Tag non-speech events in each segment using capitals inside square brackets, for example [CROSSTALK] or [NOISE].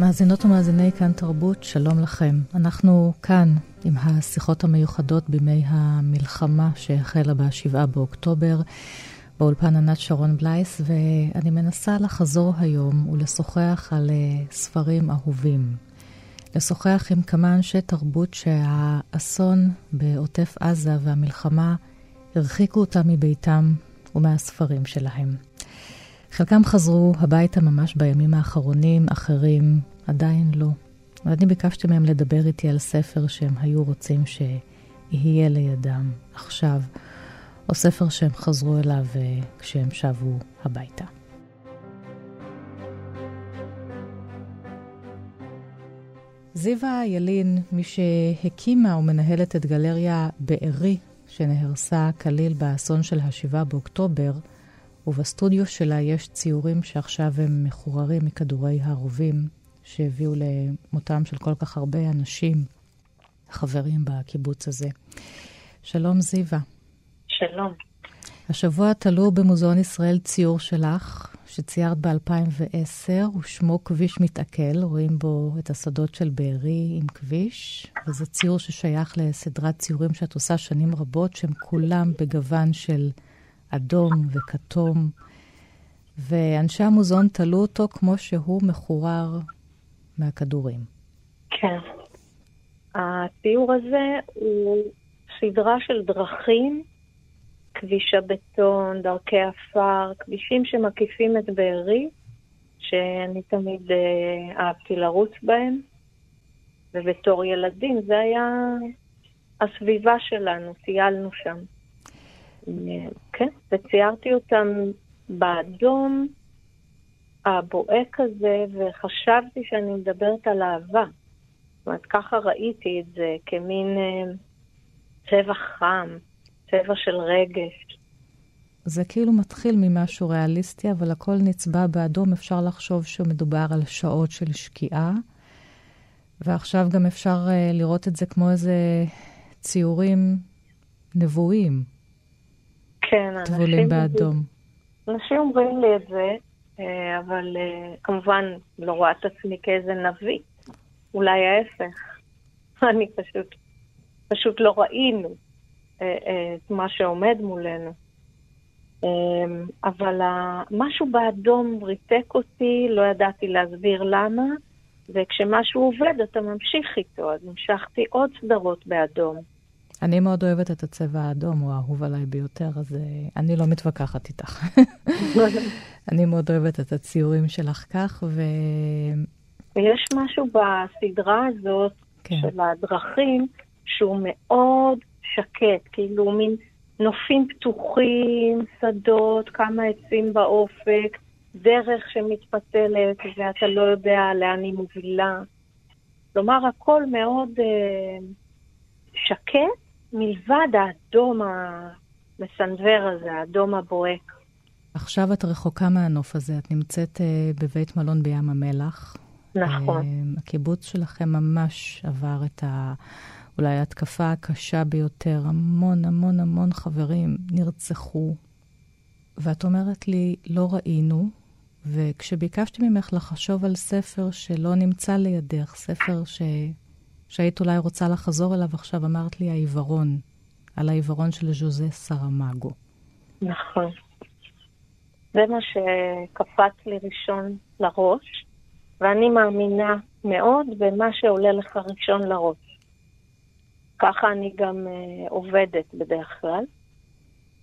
מאזינות ומאזיני כאן תרבות, שלום לכם. אנחנו כאן עם השיחות המיוחדות בימי המלחמה שהחלה ב-7 באוקטובר, באולפן ענת שרון בלייס, ואני מנסה לחזור היום ולשוחח על אה, ספרים אהובים. לשוחח עם כמה אנשי תרבות שהאסון בעוטף עזה והמלחמה הרחיקו אותם מביתם ומהספרים שלהם. חלקם חזרו הביתה ממש בימים האחרונים, אחרים עדיין לא. ואני ביקשתי מהם לדבר איתי על ספר שהם היו רוצים שיהיה לידם עכשיו, או ספר שהם חזרו אליו אה, כשהם שבו הביתה. זיווה ילין, מי שהקימה ומנהלת את גלריה בארי, שנהרסה כליל באסון של ה-7 באוקטובר, ובסטודיו שלה יש ציורים שעכשיו הם מחוררים מכדורי הרובים שהביאו למותם של כל כך הרבה אנשים, חברים בקיבוץ הזה. שלום זיווה. שלום. השבוע תלו במוזיאון ישראל ציור שלך, שציירת ב-2010, ושמו כביש מתעכל, רואים בו את השדות של בארי עם כביש, וזה ציור ששייך לסדרת ציורים שאת עושה שנים רבות, שהם כולם בגוון של אדום וכתום, ואנשי המוזיאון תלו אותו כמו שהוא מחורר מהכדורים. כן. הציור הזה הוא סדרה של דרכים, כביש הבטון, דרכי עפר, כבישים שמקיפים את בארי, שאני תמיד אה, אהבתי לרוץ בהם, ובתור ילדים זה היה הסביבה שלנו, טיילנו שם. כן, וציירתי אותם באדום הבוהק הזה, וחשבתי שאני מדברת על אהבה. זאת אומרת, ככה ראיתי את זה, כמין אה, צבע חם, צבע של רגש. זה כאילו מתחיל ממשהו ריאליסטי, אבל הכל נצבע באדום. אפשר לחשוב שמדובר על שעות של שקיעה, ועכשיו גם אפשר uh, לראות את זה כמו איזה ציורים נבואים. כן, טבולים באדום. אנשים אומרים לי את זה, אה, אבל אה, כמובן לא רואה את עצמי כאיזה נביא. אולי ההפך. [LAUGHS] אני פשוט, פשוט לא ראינו אה, את מה שעומד מולנו. אבל משהו באדום ריתק אותי, לא ידעתי להסביר למה, וכשמשהו עובד אתה ממשיך איתו, אז המשכתי עוד סדרות באדום. אני מאוד אוהבת את הצבע האדום, הוא האהוב עליי ביותר, אז uh, אני לא מתווכחת איתך. [LAUGHS] אני מאוד אוהבת את הציורים שלך כך, ו... ויש משהו בסדרה הזאת כן. של הדרכים שהוא מאוד שקט, כאילו מין נופים פתוחים, שדות, כמה עצים באופק, דרך שמתפתלת ואתה לא יודע לאן היא מובילה. כלומר, הכל מאוד uh, שקט, מלבד האדום המסנוור הזה, האדום הבוהק. עכשיו את רחוקה מהנוף הזה, את נמצאת uh, בבית מלון בים המלח. נכון. Uh, הקיבוץ שלכם ממש עבר את ה... אולי ההתקפה הקשה ביותר. המון המון המון חברים נרצחו. ואת אומרת לי, לא ראינו, וכשביקשתי ממך לחשוב על ספר שלא נמצא לידך, ספר ש... שהיית אולי רוצה לחזור אליו עכשיו, אמרת לי העיוורון, על העיוורון של ז'וזה סרמגו. נכון. זה מה שקפץ לי ראשון לראש, ואני מאמינה מאוד במה שעולה לך ראשון לראש. ככה אני גם uh, עובדת בדרך כלל.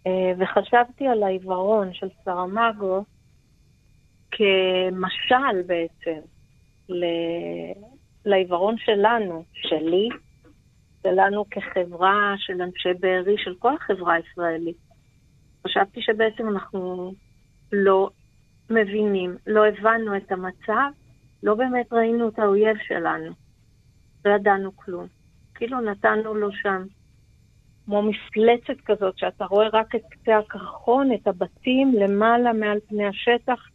Uh, וחשבתי על העיוורון של סרמגו כמשל בעצם לעיוורון שלנו, שלי, שלנו כחברה של אנשי בארי, של כל החברה הישראלית. חשבתי שבעצם אנחנו לא מבינים, לא הבנו את המצב, לא באמת ראינו את האויב שלנו. לא ידענו כלום. כאילו נתנו לו שם כמו מפלצת כזאת, שאתה רואה רק את קצה הקרחון, את הבתים למעלה מעל פני השטח,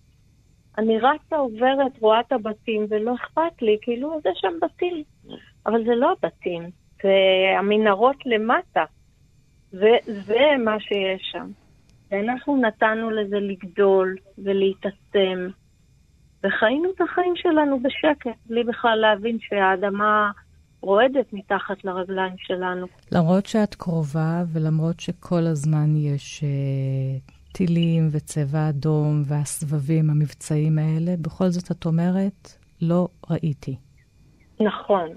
אני רצה, עוברת, רואה את הבתים, ולא אכפת לי, כאילו, זה שם בתים. אבל זה לא הבתים, זה המנהרות למטה. זה, זה מה שיש שם. ואנחנו נתנו לזה לגדול ולהתעצם, וחיינו את החיים שלנו בשקט, בלי בכלל להבין שהאדמה רועדת מתחת לרגליים שלנו. למרות שאת קרובה ולמרות שכל הזמן יש uh, טילים וצבע אדום והסבבים, המבצעים האלה, בכל זאת את אומרת, לא ראיתי. נכון,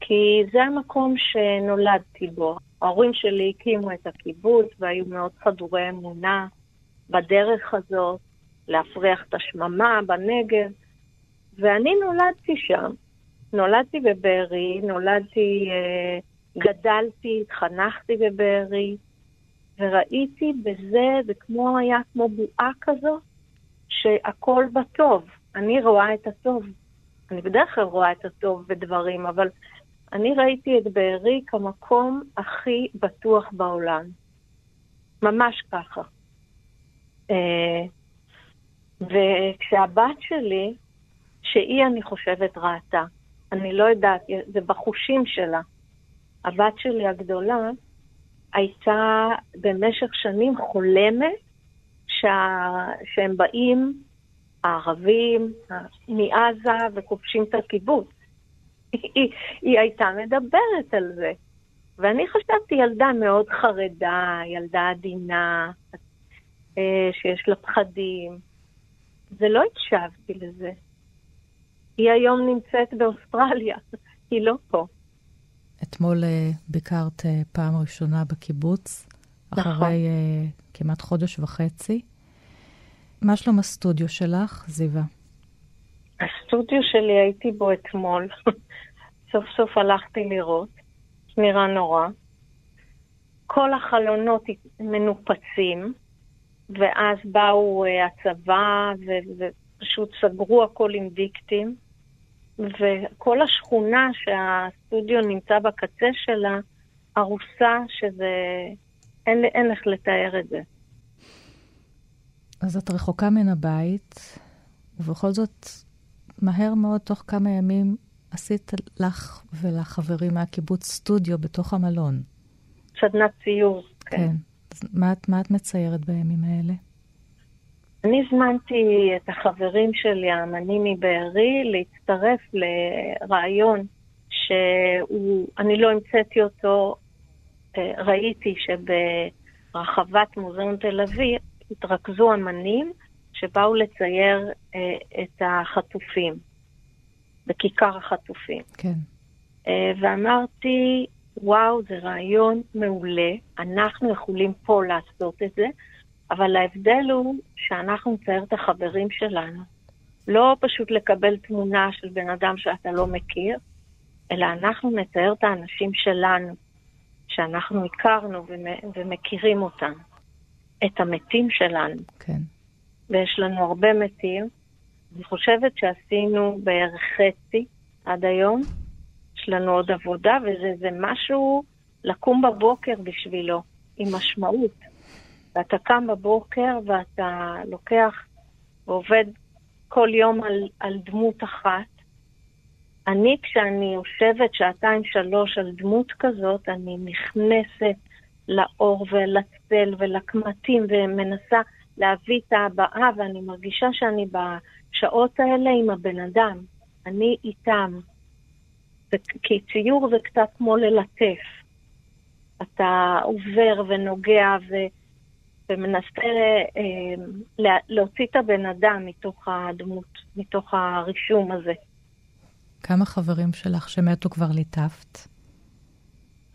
כי זה המקום שנולדתי בו. ההורים שלי הקימו את הקיבוץ והיו מאוד חדורי אמונה בדרך הזאת, להפריח את השממה בנגב, ואני נולדתי שם. נולדתי בבארי, נולדתי, אה, גדלתי, התחנכתי בבארי, וראיתי בזה, זה כמו היה כמו בועה כזו, שהכל בטוב. אני רואה את הטוב. אני בדרך כלל רואה את הטוב בדברים, אבל אני ראיתי את בארי כמקום הכי בטוח בעולם. ממש ככה. אה, וכשהבת שלי, שהיא, אני חושבת, ראתה, אני לא יודעת, זה בחושים שלה. הבת שלי הגדולה הייתה במשך שנים חולמת שה... שהם באים, הערבים, מעזה, וכובשים את הקיבוץ. [LAUGHS] היא, היא הייתה מדברת על זה. ואני חשבתי ילדה מאוד חרדה, ילדה עדינה, אה, שיש לה פחדים. ולא הקשבתי לזה. היא היום נמצאת באוסטרליה, [LAUGHS] היא לא פה. אתמול uh, ביקרת uh, פעם ראשונה בקיבוץ, נכון. אחרי uh, כמעט חודש וחצי. מה שלום הסטודיו שלך, זיווה? הסטודיו שלי הייתי בו אתמול. [LAUGHS] סוף סוף הלכתי לראות. נראה נורא. כל החלונות מנופצים, ואז באו הצבא ופשוט סגרו הכל עם דיקטים. וכל השכונה שהסטודיו נמצא בקצה שלה, ארוסה, שזה... אין, אין איך לתאר את זה. אז את רחוקה מן הבית, ובכל זאת, מהר מאוד, תוך כמה ימים, עשית לך ולחברים מהקיבוץ סטודיו בתוך המלון. סדנת ציור, כן. כן. מה, מה את מציירת בימים האלה? אני הזמנתי את החברים שלי, האמנים מבארי, להצטרף לרעיון שאני לא המצאתי אותו, אה, ראיתי שברחבת מוזיאון תל אביב התרכזו אמנים שבאו לצייר אה, את החטופים, בכיכר החטופים. כן. אה, ואמרתי, וואו, זה רעיון מעולה, אנחנו יכולים פה לעשות את זה. אבל ההבדל הוא שאנחנו נצייר את החברים שלנו. לא פשוט לקבל תמונה של בן אדם שאתה לא מכיר, אלא אנחנו נצייר את האנשים שלנו, שאנחנו הכרנו ומכירים אותם, את המתים שלנו. כן. ויש לנו הרבה מתים. אני חושבת שעשינו בערך חצי עד היום. יש לנו עוד עבודה, וזה משהו לקום בבוקר בשבילו, עם משמעות. ואתה קם בבוקר ואתה לוקח ועובד כל יום על, על דמות אחת. אני, כשאני יושבת שעתיים שלוש על דמות כזאת, אני נכנסת לאור ולצל ולקמטים ומנסה להביא את ההבעה, ואני מרגישה שאני בשעות האלה עם הבן אדם. אני איתם. כי ציור זה קצת כמו ללטף. אתה עובר ונוגע ו... ומנסה אה, להוציא את הבן אדם מתוך הדמות, מתוך הרישום הזה. כמה חברים שלך שמתו כבר ליטפת?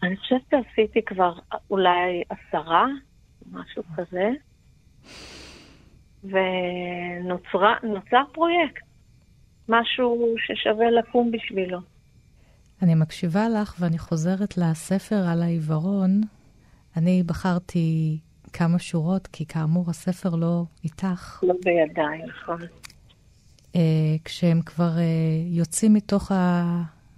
אני חושבת שעשיתי כבר אולי עשרה, משהו כזה, ונוצר פרויקט, משהו ששווה לקום בשבילו. אני מקשיבה לך ואני חוזרת לספר על העיוורון. אני בחרתי כמה שורות, כי כאמור, הספר לא איתך. לא בידיי, נכון. Uh, כשהם כבר uh, יוצאים מתוך, ה,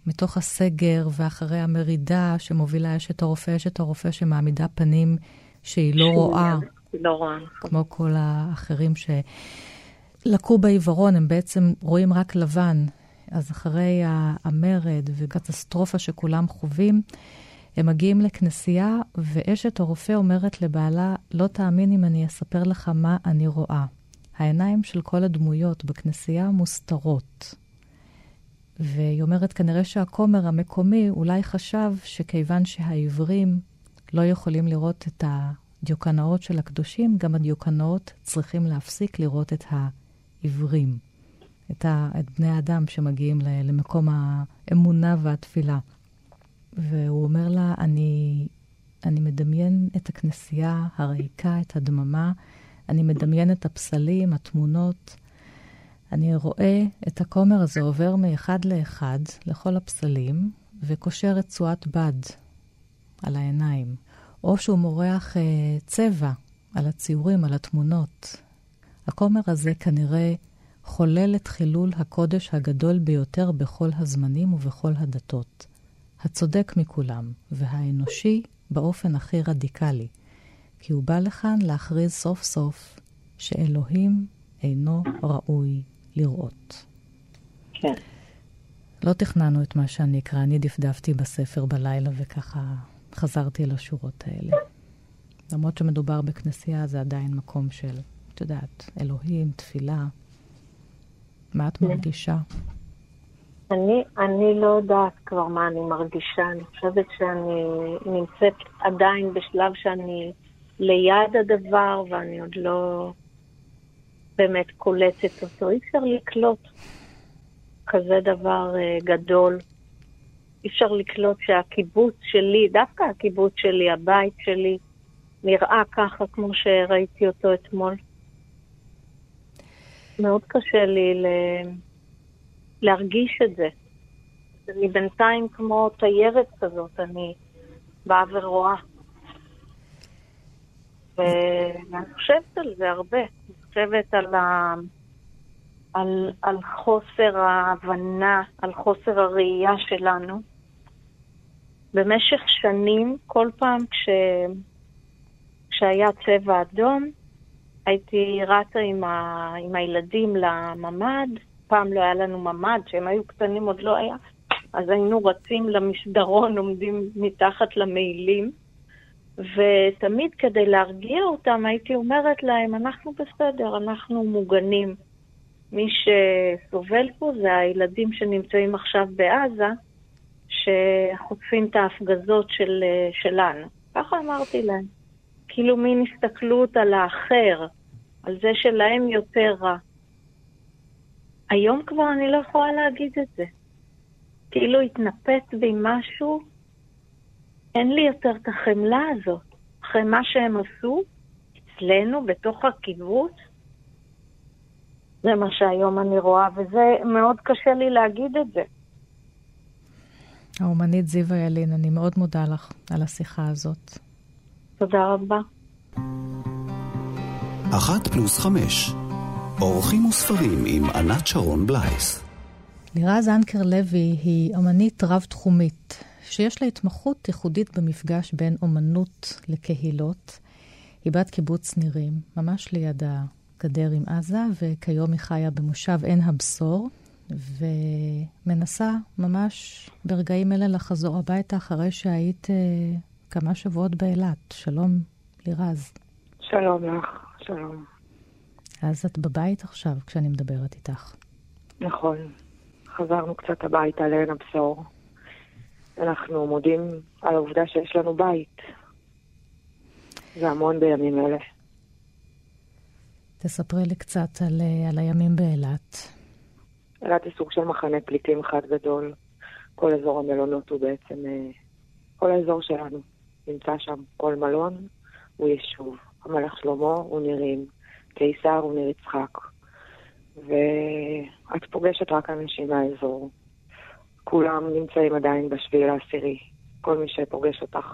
מתוך הסגר ואחרי המרידה שמובילה אשת הרופא, אשת הרופא שמעמידה פנים שהיא לא רואה. לא רואה, נכון. כמו כל האחרים שלקו בעיוורון, הם בעצם רואים רק לבן. אז אחרי המרד וקטסטרופה שכולם חווים, הם מגיעים לכנסייה, ואשת הרופא אומרת לבעלה, לא תאמין אם אני אספר לך מה אני רואה. העיניים של כל הדמויות בכנסייה מוסתרות. והיא אומרת, כנראה שהכומר המקומי אולי חשב שכיוון שהעיוורים לא יכולים לראות את הדיוקנאות של הקדושים, גם הדיוקנאות צריכים להפסיק לראות את העיוורים, את, ה, את בני האדם שמגיעים למקום האמונה והתפילה. והוא אומר לה, אני, אני מדמיין את הכנסייה הריקה, את הדממה, אני מדמיין את הפסלים, התמונות. אני רואה את הכומר הזה עובר מאחד לאחד לכל הפסלים, וקושר רצועת בד על העיניים. או שהוא מורח אה, צבע על הציורים, על התמונות. הכומר הזה כנראה חולל את חילול הקודש הגדול ביותר בכל הזמנים ובכל הדתות. הצודק מכולם, והאנושי באופן הכי רדיקלי, כי הוא בא לכאן להכריז סוף סוף שאלוהים אינו ראוי לראות. כן. לא תכננו את מה שאני אקרא, אני דפדפתי בספר בלילה וככה חזרתי לשורות האלה. למרות שמדובר בכנסייה, זה עדיין מקום של, את יודעת, אלוהים, תפילה. מה את כן. מרגישה? אני, אני לא יודעת כבר מה אני מרגישה. אני חושבת שאני נמצאת עדיין בשלב שאני ליד הדבר, ואני עוד לא באמת קולטת אותו. אי אפשר לקלוט כזה דבר uh, גדול. אי אפשר לקלוט שהקיבוץ שלי, דווקא הקיבוץ שלי, הבית שלי, נראה ככה כמו שראיתי אותו אתמול. מאוד קשה לי ל... להרגיש את זה. אני בינתיים כמו תיירת כזאת, אני באה ורואה. ואני חושבת על זה הרבה. אני חושבת על, ה... על, על חוסר ההבנה, על חוסר הראייה שלנו. במשך שנים, כל פעם כש... כשהיה צבע אדום, הייתי רצה עם, ה... עם הילדים לממ"ד, פעם לא היה לנו ממ"ד, כשהם היו קטנים עוד לא היה, אז היינו רצים למסדרון, עומדים מתחת למעילים, ותמיד כדי להרגיע אותם הייתי אומרת להם, אנחנו בסדר, אנחנו מוגנים. מי שסובל פה זה הילדים שנמצאים עכשיו בעזה, שחוטפים את ההפגזות של, שלנו. ככה אמרתי להם. כאילו מין הסתכלות על האחר, על זה שלהם יותר רע. היום כבר אני לא יכולה להגיד את זה. כאילו התנפץ בי משהו, אין לי יותר את החמלה הזאת. אחרי מה שהם עשו, אצלנו, בתוך הקיבוץ, זה מה שהיום אני רואה, וזה מאוד קשה לי להגיד את זה. האומנית זיווה ילין, אני מאוד מודה לך על השיחה הזאת. תודה רבה. אחת פלוס חמש, אורחים וספרים עם ענת שרון בלייס. לירז אנקר לוי היא אמנית רב-תחומית, שיש לה התמחות ייחודית במפגש בין אומנות לקהילות. היא בת קיבוץ נירים, ממש ליד הגדר עם עזה, וכיום היא חיה במושב עין הבשור, ומנסה ממש ברגעים אלה לחזור הביתה אחרי שהיית אה, כמה שבועות באילת. שלום, לירז. שלום לך, שלום. אז את בבית עכשיו כשאני מדברת איתך. נכון. חזרנו קצת הביתה לעין הבשור. אנחנו מודים על העובדה שיש לנו בית. זה המון בימים אלה. תספרי לי קצת על, אה, על הימים באילת. אילת היא סוג של מחנה פליטים אחד גדול. כל אזור המלונות הוא בעצם, אה, כל האזור שלנו נמצא שם. כל מלון הוא יישוב. המלך שלמה הוא נירים, קיסר הוא ניר יצחק. ואת פוגשת רק אנשים מהאזור. כולם נמצאים עדיין בשביל העשירי. כל מי שפוגש אותך,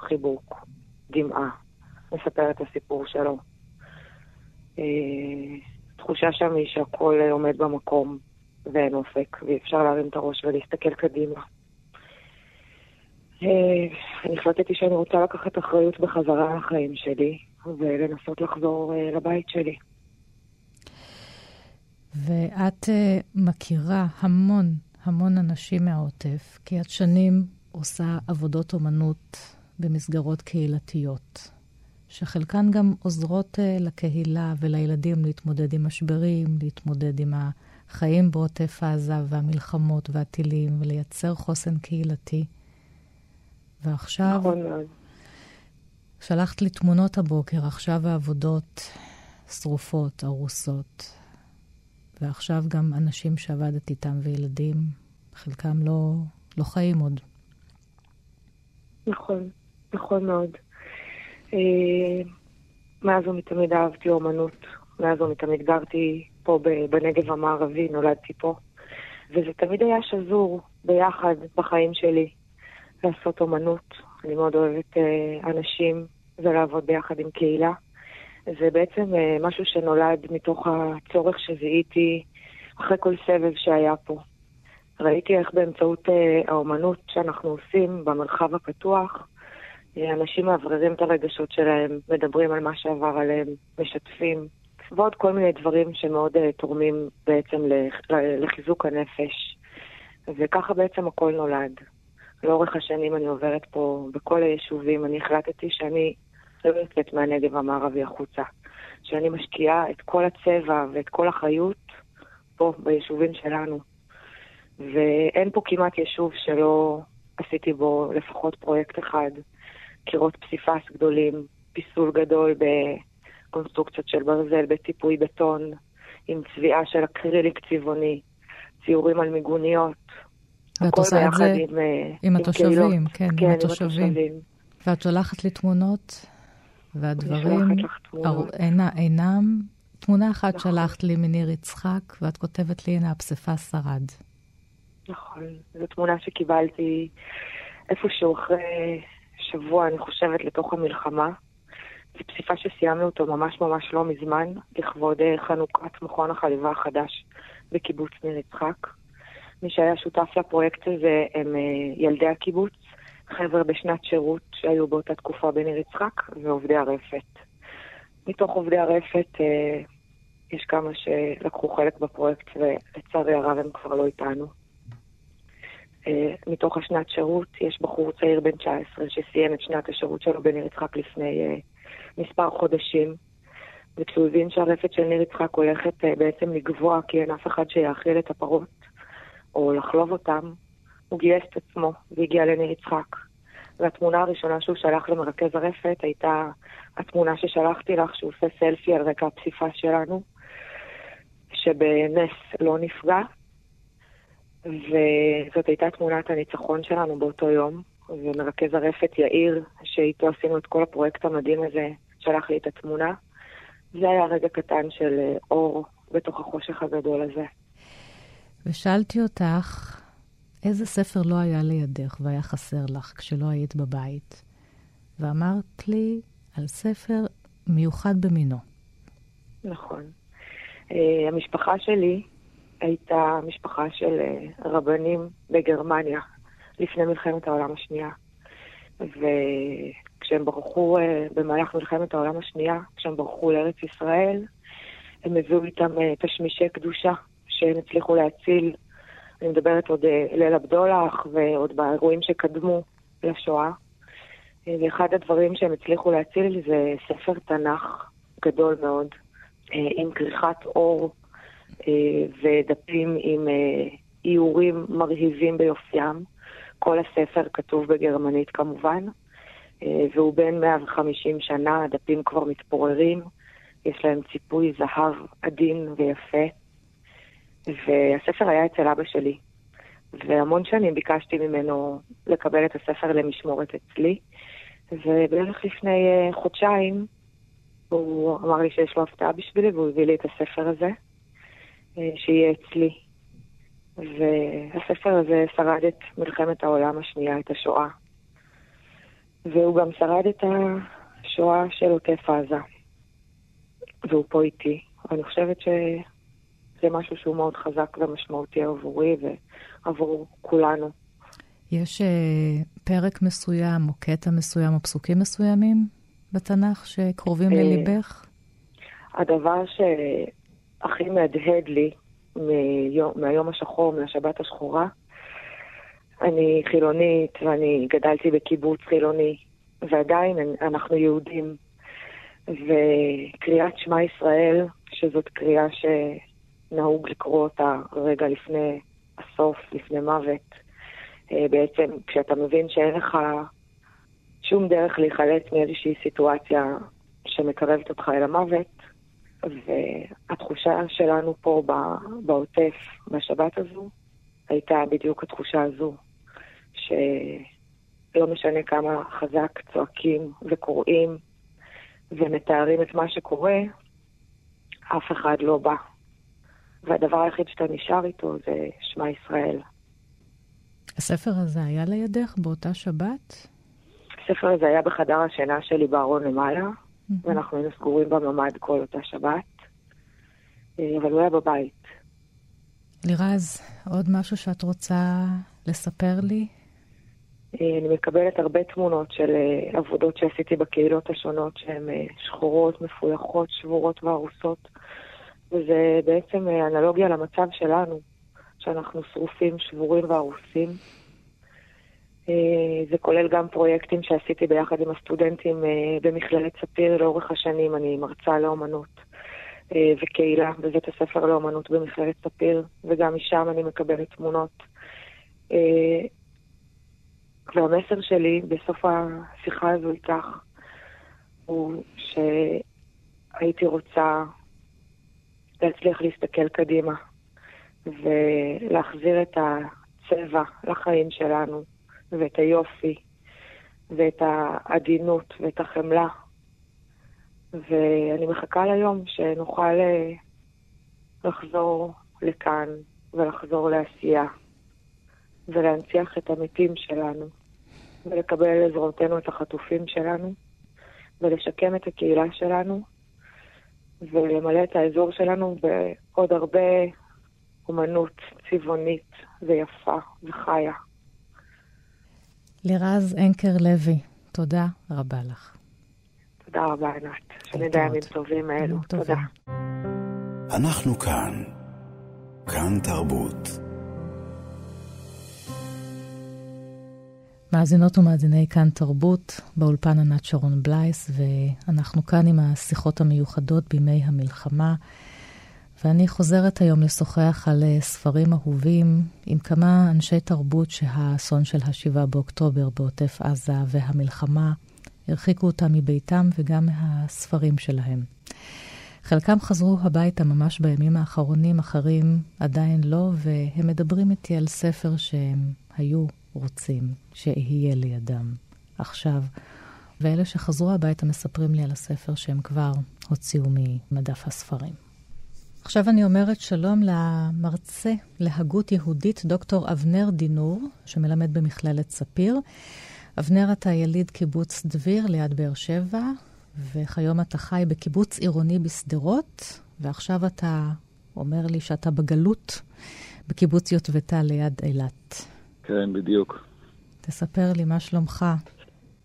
חיבוק, דמעה, מספר את הסיפור שלו. אה, תחושה שם היא שהכל עומד במקום ואין אופק, ואי אפשר להרים את הראש ולהסתכל קדימה. אה, אני החלטתי שאני רוצה לקחת אחריות בחזרה לחיים שלי ולנסות לחזור אה, לבית שלי. ואת uh, מכירה המון, המון אנשים מהעוטף, כי את שנים עושה עבודות אומנות במסגרות קהילתיות. שחלקן גם עוזרות לקהילה ולילדים להתמודד עם משברים, להתמודד עם החיים בעוטף עזה והמלחמות והטילים, ולייצר חוסן קהילתי. ועכשיו... נכון מאוד. שלחת לי תמונות הבוקר, עכשיו העבודות שרופות, הרוסות. ועכשיו גם אנשים שעבדת איתם וילדים, חלקם לא, לא חיים עוד. נכון, נכון מאוד. אה, מאז ומתמיד אהבתי אומנות, מאז ומתמיד גרתי פה בנגב המערבי, נולדתי פה, וזה תמיד היה שזור ביחד בחיים שלי, לעשות אומנות. אני מאוד אוהבת אה, אנשים ולעבוד ביחד עם קהילה. זה בעצם אה, משהו שנולד מתוך הצורך שזיהיתי אחרי כל סבב שהיה פה. ראיתי איך באמצעות האומנות שאנחנו עושים במרחב הפתוח, אנשים מאווררים את הרגשות שלהם, מדברים על מה שעבר עליהם, משתפים, ועוד כל מיני דברים שמאוד תורמים בעצם לחיזוק הנפש. וככה בעצם הכל נולד. לאורך השנים אני עוברת פה בכל היישובים, אני החלטתי שאני לא יוצאת מהנגב המערבי החוצה. שאני משקיעה את כל הצבע ואת כל החיות פה, ביישובים שלנו. ואין פה כמעט יישוב שלא עשיתי בו לפחות פרויקט אחד. קירות פסיפס גדולים, פיסול גדול בקונסטרוקציות של ברזל, בציפוי בטון, עם צביעה של אקריליק צבעוני, ציורים על מיגוניות. ואת עושה את זה עם, אה, עם התושבים, כן, כן, עם התושבים. ואת שולחת לי תמונות, והדברים אינה, אינם... תמונה אחת נכון. שלחת לי מניר יצחק, ואת כותבת לי, הנה, הפסיפס שרד. נכון, זו תמונה שקיבלתי איפשהו אחרי שבוע, אני חושבת, לתוך המלחמה. זו פסיפה שסיימנו אותו ממש ממש לא מזמן, לכבוד אה, חנוכת מכון החליבה החדש בקיבוץ ניר יצחק. מי שהיה שותף לפרויקט הזה הם אה, ילדי הקיבוץ, חבר'ה בשנת שירות שהיו באותה תקופה בניר יצחק, ועובדי הרפת. מתוך עובדי הרפת אה, יש כמה שלקחו חלק בפרויקט, ולצערי הרב הם כבר לא איתנו. אה, מתוך השנת שירות, יש בחור צעיר בן 19 שסיים את שנת השירות שלו בניר יצחק לפני מספר חודשים. וכשהוא הבין שהרפת של ניר יצחק הולכת בעצם לגבוה כי אין אף אחד שיאכיל את הפרות או לחלוב אותם, הוא גייס את עצמו והגיע לניר יצחק. והתמונה הראשונה שהוא שלח למרכז הרפת הייתה התמונה ששלחתי לך, שהוא עושה סלפי על רקע הפסיפס שלנו, שבנס לא נפגע, וזאת הייתה תמונת הניצחון שלנו באותו יום, ומרכז הרפת יאיר, שאיתו עשינו את כל הפרויקט המדהים הזה, שלח לי את התמונה. זה היה רגע קטן של אה, אור בתוך החושך הגדול הזה. ושאלתי אותך, איזה ספר לא היה לידך והיה חסר לך כשלא היית בבית? ואמרת לי על ספר מיוחד במינו. נכון. Uh, המשפחה שלי הייתה משפחה של אה, רבנים בגרמניה לפני מלחמת העולם השנייה. וכשהם ברחו אה, במהלך מלחמת העולם השנייה, כשהם ברחו לארץ ישראל, הם הביאו איתם אה, תשמישי קדושה שהם הצליחו להציל. אני מדברת עוד ליל הבדולח ועוד באירועים שקדמו לשואה. ואחד הדברים שהם הצליחו להציל זה ספר תנ"ך גדול מאוד, עם כריכת אור אה, ודפים עם אה, איורים מרהיבים ביופיים. כל הספר כתוב בגרמנית כמובן, אה, והוא בן 150 שנה, הדפים כבר מתפוררים, יש להם ציפוי זהב עדין ויפה. והספר היה אצל אבא שלי, והמון שנים ביקשתי ממנו לקבל את הספר למשמורת אצלי, ובערך לפני חודשיים הוא אמר לי שיש לו הפתעה בשבילי והוא הביא לי את הספר הזה. אה, שיהיה אצלי. והספר הזה שרד את מלחמת העולם השנייה, את השואה. והוא גם שרד את השואה של עוטף עזה. והוא פה איתי. ואני חושבת שזה משהו שהוא מאוד חזק ומשמעותי עבורי ועבור כולנו. יש uh, פרק מסוים או קטע מסוים או פסוקים מסוימים בתנ"ך שקרובים לליבך? הדבר ש... הכי מהדהד לי מיום, מהיום השחור, מהשבת השחורה. אני חילונית ואני גדלתי בקיבוץ חילוני, ועדיין אנחנו יהודים. וקריאת שמע ישראל, שזאת קריאה שנהוג לקרוא אותה רגע לפני הסוף, לפני מוות, אה, בעצם כשאתה מבין שאין לך שום דרך להיחלץ מאיזושהי סיטואציה שמקרבת אותך אל המוות, והתחושה שלנו פה בעוטף, בשבת הזו, הייתה בדיוק התחושה הזו, שלא משנה כמה חזק צועקים וקוראים ומתארים את מה שקורה, אף אחד לא בא. והדבר היחיד שאתה נשאר איתו זה שמע ישראל. הספר הזה היה לידך באותה שבת? הספר הזה היה בחדר השינה שלי בארון למעלה, mm-hmm. ואנחנו היינו סגורים בממ"ד כל אותה שבת, אה, אבל הוא היה בבית. לירז, עוד משהו שאת רוצה לספר לי? אה, אני מקבלת הרבה תמונות של אה, עבודות שעשיתי בקהילות השונות שהן שחורות, מפויחות, שבורות והרוסות. וזה בעצם אנלוגיה למצב שלנו, שאנחנו שרופים, שבורים והרוסים. אה, זה כולל גם פרויקטים שעשיתי ביחד עם הסטודנטים אה, במכללת ספיר לאורך השנים. אני מרצה לאומנות אה, וקהילה בבית הספר לאומנות במכללת ספיר, וגם משם אני מקבלת תמונות. והמסר שלי בסוף השיחה הזו איתך הוא שהייתי רוצה להצליח להסתכל קדימה ולהחזיר את הצבע לחיים שלנו ואת היופי ואת העדינות ואת החמלה. ואני מחכה ליום שנוכל אה, לחזור לכאן ולחזור לעשייה ולהנציח את המתים שלנו ולקבל לעזרותינו את החטופים שלנו ולשקם את הקהילה שלנו ולמלא את האזור שלנו בעוד הרבה אומנות צבעונית ויפה וחיה. לירז אנקר לוי, תודה רבה לך. תודה רבה, ענת. שנדע ימים טובים האלו. תודה. אנחנו כאן. כאן תרבות. מאזינות ומאזיני כאן תרבות, באולפן ענת שרון בלייס, ואנחנו כאן עם השיחות המיוחדות בימי המלחמה. ואני חוזרת היום לשוחח על אה, ספרים אהובים עם כמה אנשי תרבות שהאסון של ה-7 באוקטובר בעוטף עזה והמלחמה הרחיקו אותם מביתם וגם מהספרים שלהם. חלקם חזרו הביתה ממש בימים האחרונים, אחרים עדיין לא, והם מדברים איתי על ספר שהם היו רוצים שאהיה לידם עכשיו. ואלה שחזרו הביתה מספרים לי על הספר שהם כבר הוציאו ממדף הספרים. עכשיו אני אומרת שלום למרצה להגות יהודית, דוקטור אבנר דינור, שמלמד במכללת ספיר. אבנר, אתה יליד קיבוץ דביר ליד באר שבע, וכיום אתה חי בקיבוץ עירוני בשדרות, ועכשיו אתה אומר לי שאתה בגלות בקיבוץ יוטבתה ליד אילת. כן, בדיוק. תספר לי, מה שלומך?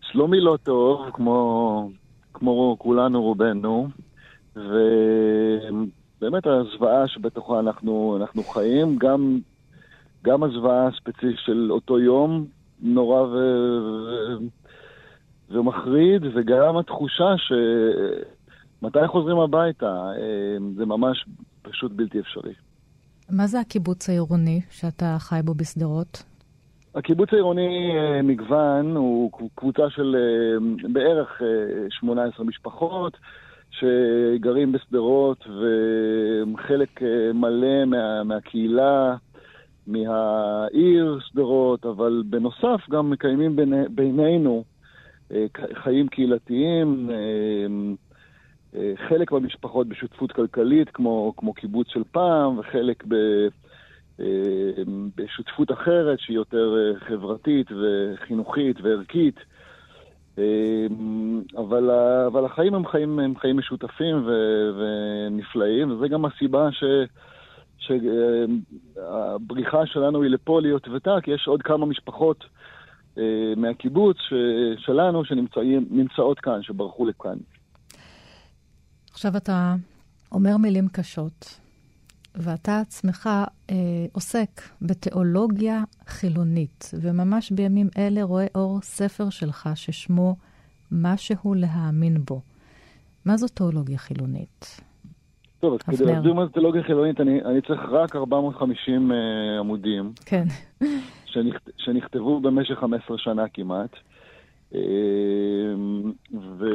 שלומי לא טוב, כמו, כמו כולנו רובנו, ו... באמת הזוועה שבתוכה אנחנו, אנחנו חיים, גם, גם הזוועה הספציפית של אותו יום נורא ו, ו, ומחריד, וגם התחושה שמתי חוזרים הביתה, אה, זה ממש פשוט בלתי אפשרי. מה זה הקיבוץ העירוני שאתה חי בו בשדרות? הקיבוץ העירוני אה, מגוון הוא קבוצה של אה, בערך 18 משפחות. שגרים בשדרות וחלק אה, מלא מה, מהקהילה, מהעיר שדרות, אבל בנוסף גם מקיימים בינינו אה, חיים קהילתיים, אה, חלק במשפחות בשותפות כלכלית, כמו, כמו קיבוץ של פעם, וחלק ב, בשותפות אחרת שהיא יותר חברתית וחינוכית וערכית. אמ, אבל, אבל החיים הם חיים, הם חיים משותפים ו, ונפלאים, וזה גם הסיבה ש, שהבריחה שלנו היא לפה להיות ותא, כי יש עוד כמה משפחות אה, מהקיבוץ ש, שלנו שנמצאות כאן, שברחו לכאן. עכשיו אתה אומר מילים קשות, ואתה עצמך אה, עוסק בתיאולוגיה חילונית, וממש בימים אלה רואה אור ספר שלך ששמו משהו להאמין בו. מה זו תיאולוגיה חילונית? טוב, אז כדי להסביר מה זה תיאולוגיה חילונית, אני, אני צריך רק 450 uh, עמודים. כן. [LAUGHS] שנכ, שנכתבו במשך 15 שנה כמעט. Uh, ו,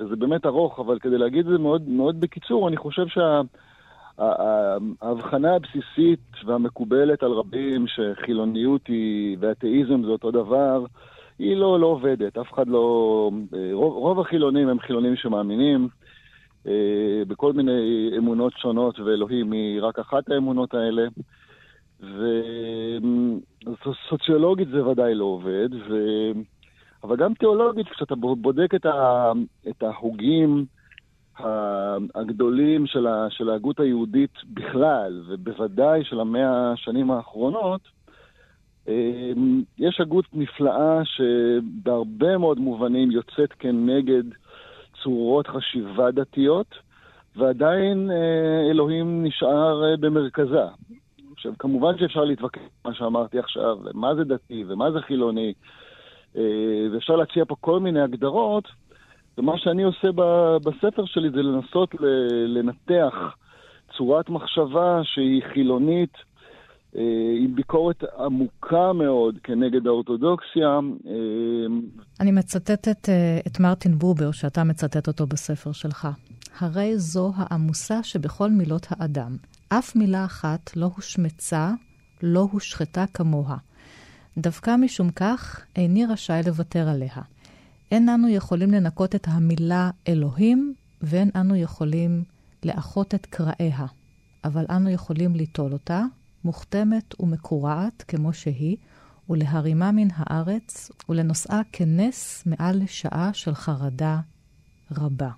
וזה באמת ארוך, אבל כדי להגיד את זה מאוד, מאוד בקיצור, אני חושב שההבחנה שה, הבסיסית והמקובלת על רבים שחילוניות היא ואתאיזם זה אותו דבר, היא לא, לא עובדת. אף אחד לא... אה, רוב, רוב החילונים הם חילונים שמאמינים. אה, בכל מיני אמונות שונות, ואלוהים היא רק אחת האמונות האלה. וסוציולוגית זה ודאי לא עובד, ו... אבל גם תיאולוגית, כשאתה בודק את, ה... את ההוגים הגדולים של, ההגות היהודית בכלל, ובוודאי של המאה השנים האחרונות, אה, יש הגות נפלאה שבהרבה מאוד מובנים יוצאת כנגד צורות חשיבה דתיות, ועדיין אה, אלוהים נשאר אה, במרכזה. עכשיו, כמובן שאפשר להתווכח מה שאמרתי עכשיו, מה זה דתי ומה זה חילוני, אה, ואפשר להציע פה כל מיני הגדרות, ומה שאני עושה בספר שלי זה לנסות לנתח צורת מחשבה שהיא חילונית, אה, עם ביקורת עמוקה מאוד כנגד האורתודוקסיה. אה, אני מצטטת אה, את מרטין בובר, שאתה מצטט אותו בספר שלך. הרי זו העמוסה שבכל מילות האדם. אף מילה אחת לא הושמצה, לא הושחתה כמוה. דווקא משום כך, איני רשאי לוותר עליה. אין אנו יכולים לנקות את המילה אלוהים, ואין אנו יכולים לאחות את קראיה. אבל אנו יכולים ליטול אותה, מוכתמת ומקורעת כמו שהיא, ולהרימה מן הארץ, ולנושאה כנס מעל לשעה של חרדה רבה.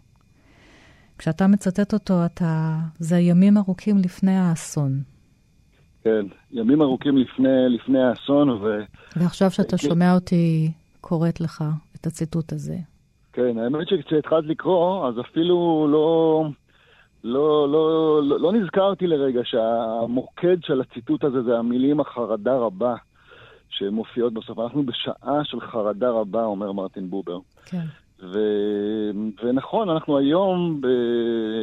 כשאתה מצטט אותו, אתה... זה ימים ארוכים לפני האסון. כן, ימים ארוכים לפני, לפני האסון, ו... ועכשיו שאתה כן. שומע אותי קוראת לך את הציטוט הזה. כן, האמת שכשהתחלת לקרוא, אז אפילו לא... לא, לא, לא, לא נזכרתי לרגע שהמוקד של הציטוט הזה זה המילים החרדה רבה שמופיעות בסוף. אנחנו בשעה של חרדה רבה, אומר מרטין בובר. כן. ו... ונכון, אנחנו היום ב...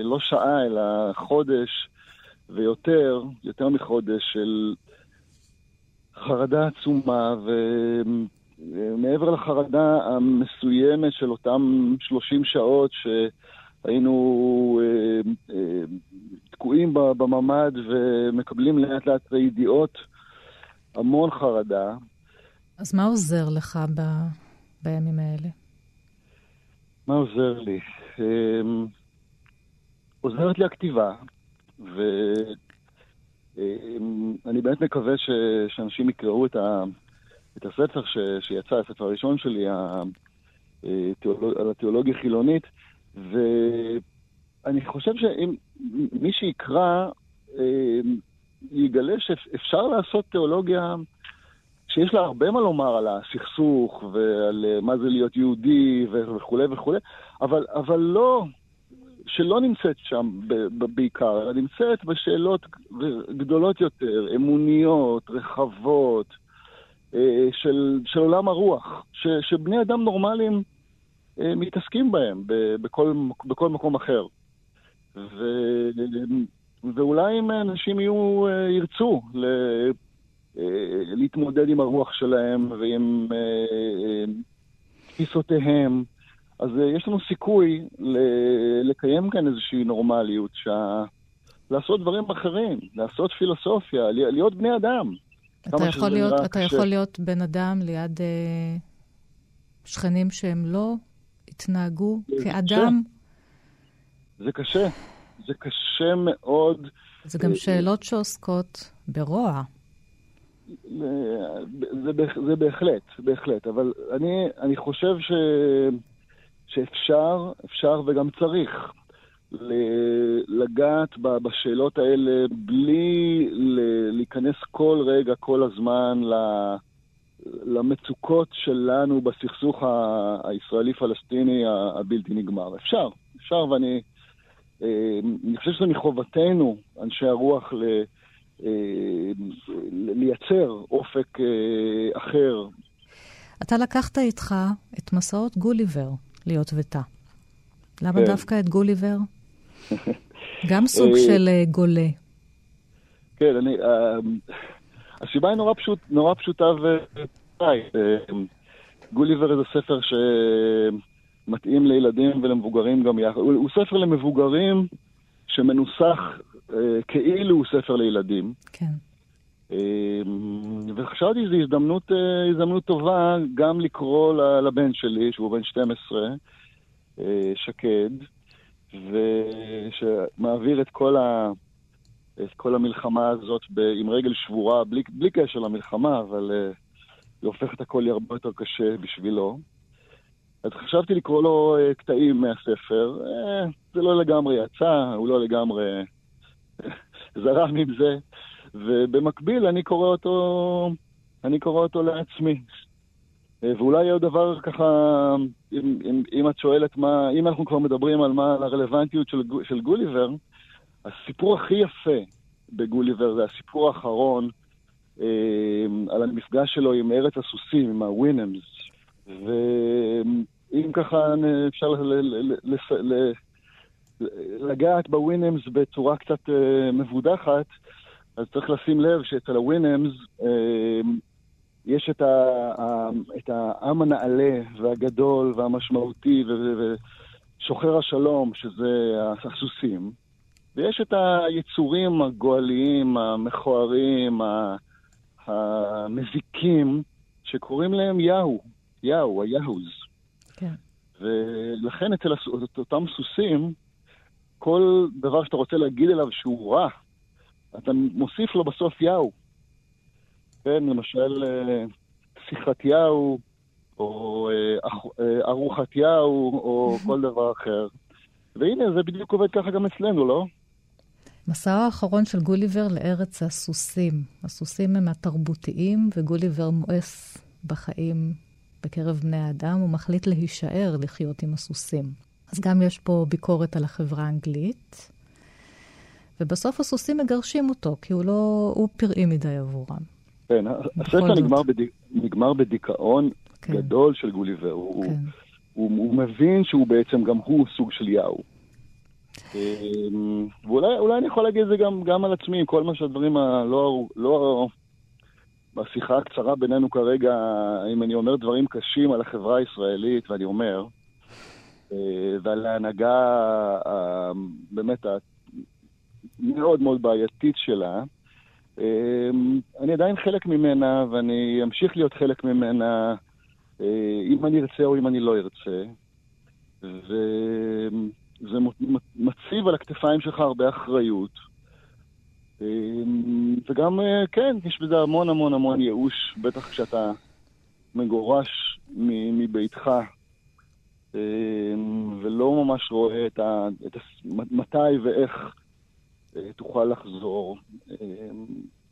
לא שעה, אלא חודש ויותר, יותר מחודש, של חרדה עצומה, ומעבר לחרדה המסוימת של אותם 30 שעות ש... היינו אה, אה, תקועים בממ"ד ומקבלים לאט לאט ידיעות, המון חרדה. אז מה עוזר לך ב... בימים האלה? מה עוזר לי? אה, עוזרת לי הכתיבה, ואני באמת מקווה ש... שאנשים יקראו את, ה... את הספר ש... שיצא, הספר הראשון שלי, ה... אה, על התיאולוגיה החילונית. ואני חושב שאם מי שיקרא, אה, יגלה שאפשר לעשות תיאולוגיה שיש לה הרבה מה לומר על הסכסוך ועל אה, מה זה להיות יהודי וכולי וכולי, אבל, אבל לא, שלא נמצאת שם בעיקר, אלא נמצאת בשאלות גדולות יותר, אמוניות, רחבות, של, של עולם הרוח, ש, שבני אדם נורמליים אה, מתעסקים בהם בכל, בכל מקום אחר. ו, ואולי אם אנשים יהיו, אה, ירצו ל, אה, להתמודד עם הרוח שלהם ועם תפיסותיהם, אז יש לנו סיכוי לקיים כאן איזושהי נורמליות, שה... לעשות דברים אחרים, לעשות פילוסופיה, להיות בני אדם. אתה יכול להיות, אתה יכול להיות בן אדם ליד אה, שכנים שהם לא התנהגו כאדם? זה קשה. זה קשה מאוד. זה גם שאלות שעוסקות ברוע. זה, זה בהחלט, בהחלט. אבל אני, אני חושב ש, שאפשר, אפשר וגם צריך לגעת בשאלות האלה בלי להיכנס כל רגע, כל הזמן. למצוקות שלנו בסכסוך הישראלי-פלסטיני הבלתי נגמר. אפשר, אפשר, ואני אה, אני חושב שזה מחובתנו, אנשי הרוח, ל, אה, לייצר אופק אה, אחר. אתה לקחת איתך את מסעות גוליבר להיות ותא. למה כן. דווקא את גוליבר? גם סוג של גולה. כן, אני... הסיבה היא נורא, פשוט, נורא פשוטה ו... גוליבר זה ספר שמתאים לילדים ולמבוגרים גם יחד. הוא, הוא ספר למבוגרים שמנוסח אה, כאילו הוא ספר לילדים. כן. אה, וחשבתי שזו הזדמנות, אה, הזדמנות טובה גם לקרוא לבן שלי, שהוא בן 12, אה, שקד, ושמעביר את כל, ה, את כל המלחמה הזאת ב, עם רגל שבורה, בלי, בלי קשר למלחמה, אבל אה, היא הופכת הכל הרבה יותר קשה בשבילו. אז חשבתי לקרוא לו uh, קטעים מהספר. Uh, זה לא לגמרי יצא, הוא לא לגמרי [LAUGHS] זרם עם זה. ובמקביל אני קורא אותו, אני קורא אותו לעצמי. Uh, ואולי עוד דבר ככה, אם, אם, אם את שואלת מה, אם אנחנו כבר מדברים על מה, על הרלוונטיות של, של גוליבר, הסיפור הכי יפה בגוליבר זה הסיפור האחרון, אה, על המפגש שלו עם ארץ הסוסים, עם הווינמס. ואם ככה אפשר לגעת בווינמס בצורה קצת אה, מבודחת, אז צריך לשים לב שאצל הווינמס אה, יש את, ה, את העם הנעלה והגדול והמשמעותי ושוחר השלום, שזה הסוסים, ויש את היצורים הגואליים, המכוערים, המזיקים, שקוראים להם יהו, יהו, היהוז. כן. ולכן אצל אותם סוסים, כל דבר שאתה רוצה להגיד אליו שהוא רע, אתה מוסיף לו בסוף יהו. כן, למשל, אה, שיחת יהו, או אה, אה, ארוחת יהו, או [LAUGHS] כל דבר אחר. והנה, זה בדיוק עובד ככה גם אצלנו, לא? מסעו האחרון של גוליבר לארץ הסוסים. הסוסים הם התרבותיים, וגוליבר מואס בחיים בקרב בני האדם, הוא מחליט להישאר לחיות עם הסוסים. אז גם יש פה ביקורת על החברה האנגלית, ובסוף הסוסים מגרשים אותו, כי הוא לא... הוא פראי מדי עבורם. כן, הספר נגמר, בד... נגמר בדיכאון כן. גדול של גוליבר. כן. הוא, הוא, הוא מבין שהוא בעצם גם הוא סוג של יאו. אמ, ואולי אני יכול להגיד את זה גם, גם על עצמי, כל מה שהדברים הלא... לא, בשיחה הקצרה בינינו כרגע, אם אני אומר דברים קשים על החברה הישראלית, ואני אומר, אה, ועל ההנהגה באמת המאוד מאוד בעייתית שלה, אני עדיין חלק ממנה, ואני אמשיך להיות חלק ממנה, אה, אם אני ארצה או אם אני לא ארצה. ו... זה מציב על הכתפיים שלך הרבה אחריות. אמ, וגם, אה, כן, יש בזה המון המון המון ייאוש, בטח כשאתה מגורש מביתך, אמ, ולא ממש רואה את ה... את ה מתי ואיך תוכל לחזור. אמ,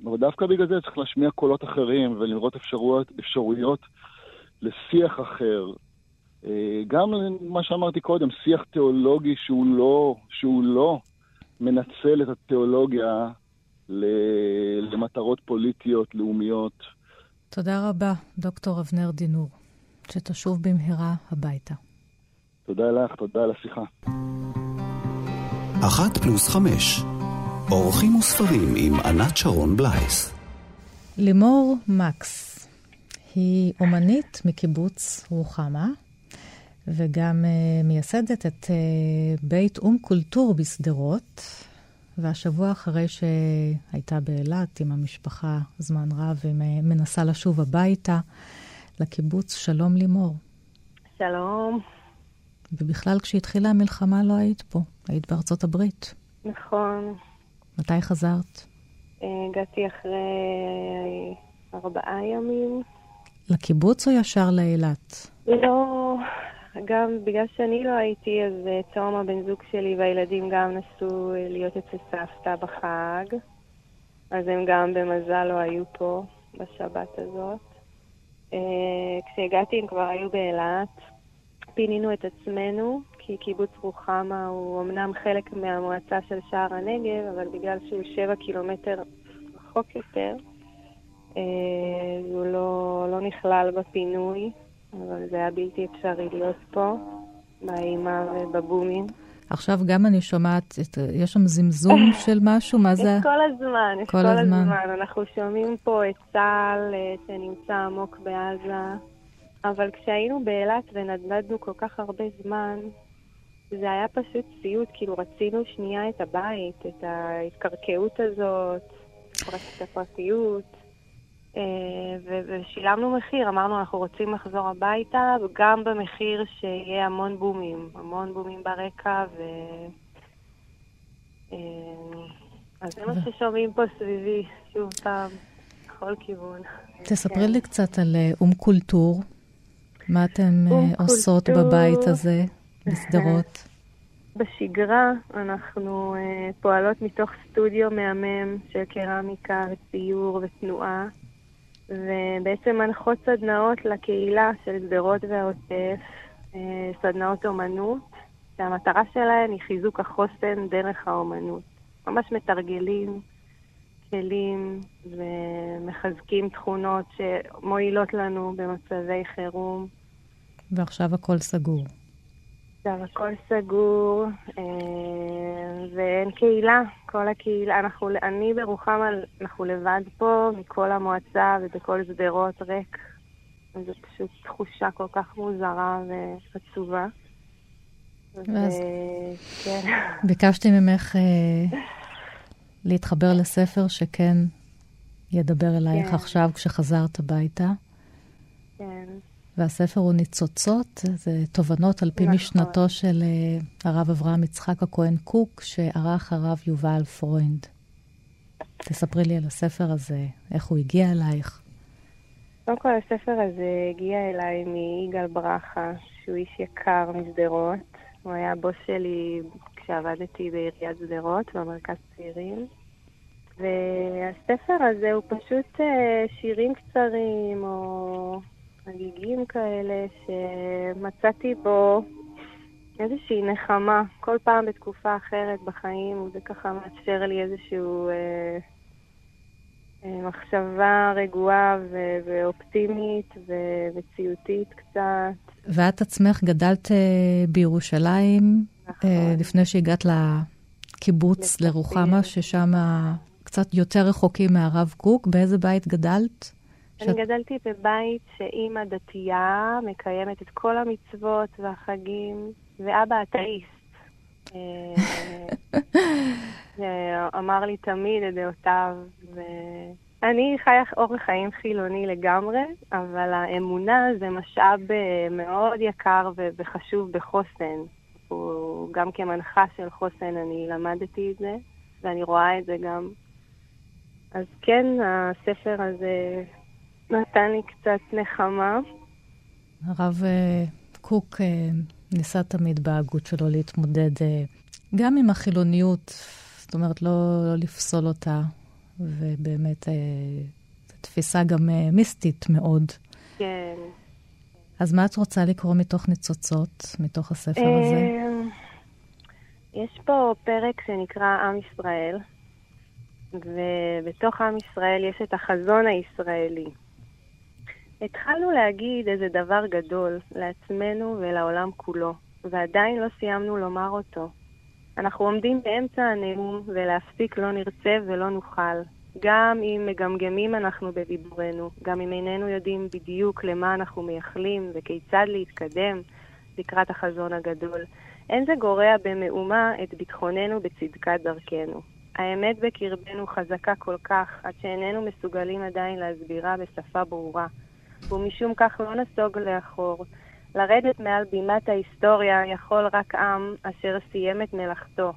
אבל דווקא בגלל זה צריך להשמיע קולות אחרים ולראות אפשרויות, אפשרויות לשיח אחר, אה, גם מה שאמרתי קודם, שיח תיאולוגי שהוא לא, שהוא לא מנצל את התיאולוגיה למטרות פוליטיות, לאומיות. תודה רבה, דוקטור אבנר דינור. שתשוב במהרה הביתה. תודה לך, תודה על השיחה. אחת פלוס חמש, אורחים וספרים עם ענת שרון בלייס. לימור מקס היא אומנית מקיבוץ רוחמה, וגם uh, מייסדת את uh, בית אום קולטור בשדרות. והשבוע אחרי שהייתה באילת עם המשפחה זמן רב, היא מנסה לשוב הביתה לקיבוץ שלום לימור. שלום. ובכלל, כשהתחילה המלחמה לא היית פה, היית בארצות הברית. נכון. מתי חזרת? הגעתי אחרי ארבעה ימים. לקיבוץ או ישר לאילת? לא, גם בגלל שאני לא הייתי, אז אה, הבן זוג שלי והילדים גם נסעו אה, להיות אצל סבתא בחג. אז הם גם במזל לא היו פה בשבת הזאת. כשהגעתי הם כבר היו באילת. פינינו את עצמנו, כי קיבוץ רוחמה הוא אמנם חלק מהמועצה של שער הנגב, אבל בגלל שהוא שבע קילומטר רחוק יותר, uh, הוא לא, לא נכלל בפינוי. אבל זה היה בלתי אפשרי להיות פה. באימה ובבומים. עכשיו גם אני שומעת, את, יש שם זמזום [LAUGHS] של משהו? מה זה? יש כל הזמן, יש כל כל הזמן. הזמן. אנחנו שומעים פה את צה"ל אה, שנמצא עמוק בעזה, אבל כשהיינו באילת ונדנדנו כל כך הרבה זמן, זה היה פשוט סיוט, כאילו רצינו שנייה את הבית, את ההתקרקעות הזאת, את הפרטיות. אה, ושילמנו מחיר, אמרנו אנחנו רוצים לחזור הביתה, גם במחיר שיהיה המון בומים, המון בומים ברקע, ו... אה, אז זה מה ששומעים פה סביבי, שוב פעם, בכל כיוון. תספרי כן. לי קצת על אה, אום קולטור. מה אום עושות. בבית הזה, בשדרות? [LAUGHS] בשגרה אנחנו uh, פועלות מתוך סטודיו מהמם של קרמיקה וציור ותנועה, ובעצם מנחות סדנאות לקהילה של שדרות והעוטף, uh, סדנאות אומנות, שהמטרה שלהן היא חיזוק החוסן דרך האומנות. ממש מתרגלים כלים ומחזקים תכונות שמועילות לנו במצבי חירום. ועכשיו הכל סגור. עכשיו הכל סגור, אה, ואין קהילה, כל הקהילה, אנחנו, אני ברוחמה, אנחנו לבד פה, מכל המועצה ובכל שדרות ריק. זו פשוט תחושה כל כך מוזרה ועצובה. ואז- כן. [LAUGHS] ביקשתי ממך אה, להתחבר לספר שכן ידבר אלייך כן. עכשיו כשחזרת הביתה, כן, והספר הוא ניצוצות, זה תובנות על פי נכון. משנתו של אה, הרב אברהם יצחק הכהן קוק, שערך הרב יובל פרוינד. תספרי לי על הספר הזה, איך הוא הגיע אלייך. קודם כל הספר הזה הגיע אליי מיגאל ברכה, שהוא איש יקר משדרות. הוא היה הבוס שלי כשעבדתי בעיריית שדרות, במרכז צעירים. והספר הזה הוא פשוט אה, שירים קצרים או הגיגים כאלה שמצאתי בו איזושהי נחמה. כל פעם בתקופה אחרת בחיים, וזה ככה מאפשר לי איזשהו... אה, אה, מחשבה רגועה ו- ואופטימית ו- וציותית קצת. ואת עצמך גדלת אה, בירושלים, נכון. אה, לפני שהגעת לקיבוץ. לרוחמה, ששם קצת יותר רחוקים מהרב קוק. באיזה בית גדלת? אני גדלתי בבית שאימא דתייה מקיימת את כל המצוות והחגים, ואבא אתאיסט. [LAUGHS] אה, שאמר לי תמיד את דעותיו, ואני חיה אורח חיים חילוני לגמרי, אבל האמונה זה משאב אה, מאוד יקר ו- וחשוב בחוסן. הוא גם כמנחה של חוסן אני למדתי את זה, ואני רואה את זה גם. אז כן, הספר הזה נתן לי קצת נחמה. הרב אה, קוק אה, ניסה תמיד בהגות שלו להתמודד אה, גם עם החילוניות, זאת אומרת, לא, לא לפסול אותה, ובאמת, זו תפיסה גם אה, מיסטית מאוד. כן. אז מה את רוצה לקרוא מתוך ניצוצות, מתוך הספר הזה? יש פה פרק שנקרא עם ישראל, ובתוך עם ישראל יש את החזון הישראלי. התחלנו להגיד איזה דבר גדול לעצמנו ולעולם כולו, ועדיין לא סיימנו לומר אותו. אנחנו עומדים באמצע הנאום, ולהפסיק לא נרצה ולא נוכל. גם אם מגמגמים אנחנו בדיבורנו, גם אם איננו יודעים בדיוק למה אנחנו מייחלים וכיצד להתקדם לקראת החזון הגדול, אין זה גורע במאומה את ביטחוננו בצדקת דרכנו. האמת בקרבנו חזקה כל כך, עד שאיננו מסוגלים עדיין להסבירה בשפה ברורה. ומשום כך לא נסוג לאחור. לרדת מעל בימת ההיסטוריה יכול רק עם אשר סיים את מלאכתו.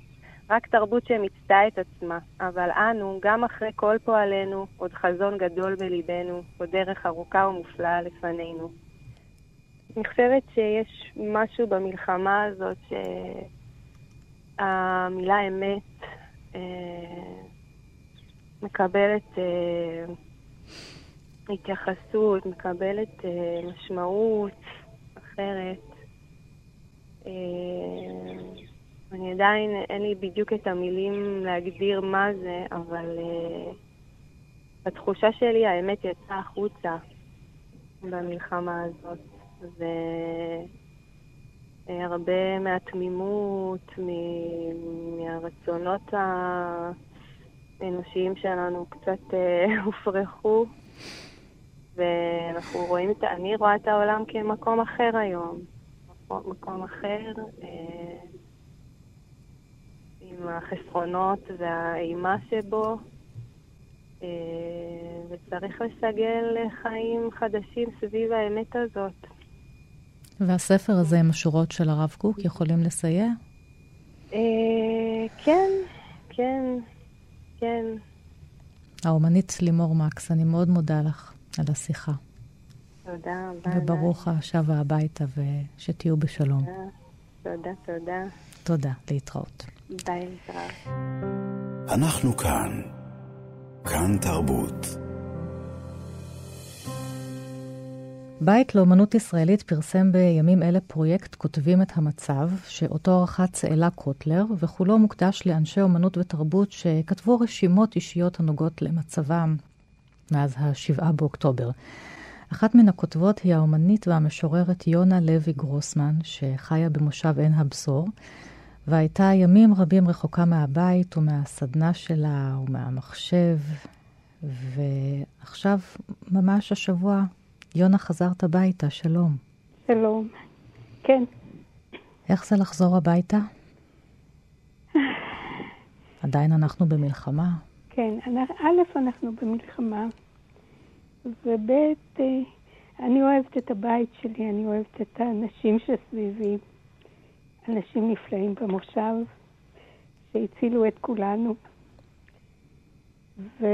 רק תרבות שמיצתה את עצמה, אבל אנו, גם אחרי כל פועלנו, עוד חזון גדול בליבנו, עוד דרך ארוכה ומופלאה לפנינו. אני חושבת שיש משהו במלחמה הזאת שהמילה אמת אה, מקבלת אה, התייחסות, מקבלת אה, משמעות אחרת. אה, אני עדיין, אין לי בדיוק את המילים להגדיר מה זה, אבל uh, בתחושה שלי האמת יצאה החוצה במלחמה הזאת. ו... Uh, הרבה מהתמימות, מהרצונות האנושיים שלנו קצת [LAUGHS] הופרכו, ואנחנו רואים את, אני רואה את העולם כמקום אחר היום. מקום אחר, עם החסרונות והאימה שבו, אה, וצריך לסגל חיים חדשים סביב האמת הזאת. והספר הזה עם השורות של הרב קוק יכולים לסייע? אה, כן, כן, כן. האומנית לימור מקס, אני מאוד מודה לך על השיחה. תודה רבה. וברוך השבה הביתה ושתהיו בשלום. תודה, תודה. תודה, להתראות. ביי, להתראות. אנחנו כאן. כאן תרבות. בית לאומנות ישראלית פרסם בימים אלה פרויקט כותבים את המצב, שאותו ערכה צאלה קוטלר, וכולו מוקדש לאנשי אומנות ותרבות שכתבו רשימות אישיות הנוגעות למצבם מאז ה-7 באוקטובר. אחת מן הכותבות היא האומנית והמשוררת יונה לוי גרוסמן, שחיה במושב עין הבשור, והייתה ימים רבים רחוקה מהבית ומהסדנה שלה ומהמחשב, ועכשיו, ממש השבוע, יונה חזרת הביתה, שלום. שלום, כן. איך זה לחזור הביתה? [LAUGHS] עדיין אנחנו במלחמה. כן, א', אנחנו במלחמה, וב', אה, אני אוהבת את הבית שלי, אני אוהבת את האנשים שסביבי. אנשים נפלאים במושב, שהצילו את כולנו. ו...